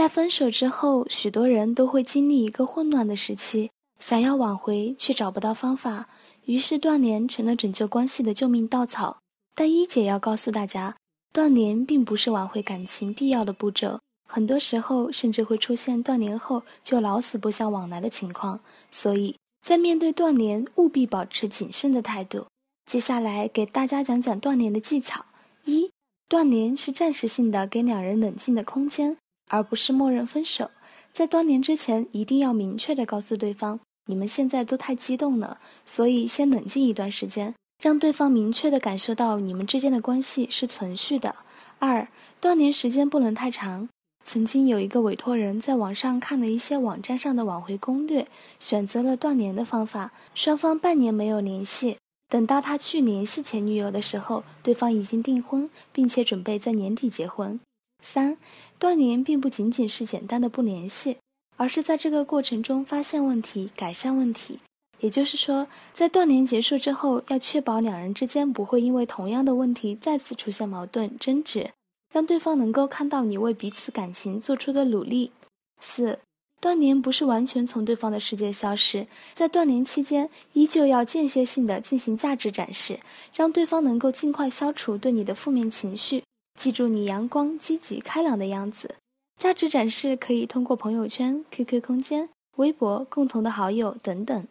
在分手之后，许多人都会经历一个混乱的时期，想要挽回却找不到方法，于是断联成了拯救关系的救命稻草。但一姐要告诉大家，断联并不是挽回感情必要的步骤，很多时候甚至会出现断联后就老死不相往来的情况。所以在面对断联，务必保持谨慎的态度。接下来给大家讲讲断联的技巧：一、断联是暂时性的，给两人冷静的空间。而不是默认分手，在断联之前，一定要明确的告诉对方，你们现在都太激动了，所以先冷静一段时间，让对方明确的感受到你们之间的关系是存续的。二，断联时间不能太长。曾经有一个委托人在网上看了一些网站上的挽回攻略，选择了断联的方法，双方半年没有联系，等到他去联系前女友的时候，对方已经订婚，并且准备在年底结婚。三。断联并不仅仅是简单的不联系，而是在这个过程中发现问题、改善问题。也就是说，在断联结束之后，要确保两人之间不会因为同样的问题再次出现矛盾、争执，让对方能够看到你为彼此感情做出的努力。四，断联不是完全从对方的世界消失，在断联期间，依旧要间歇性的进行价值展示，让对方能够尽快消除对你的负面情绪。记住你阳光、积极、开朗的样子。价值展示可以通过朋友圈、QQ 空间、微博、共同的好友等等。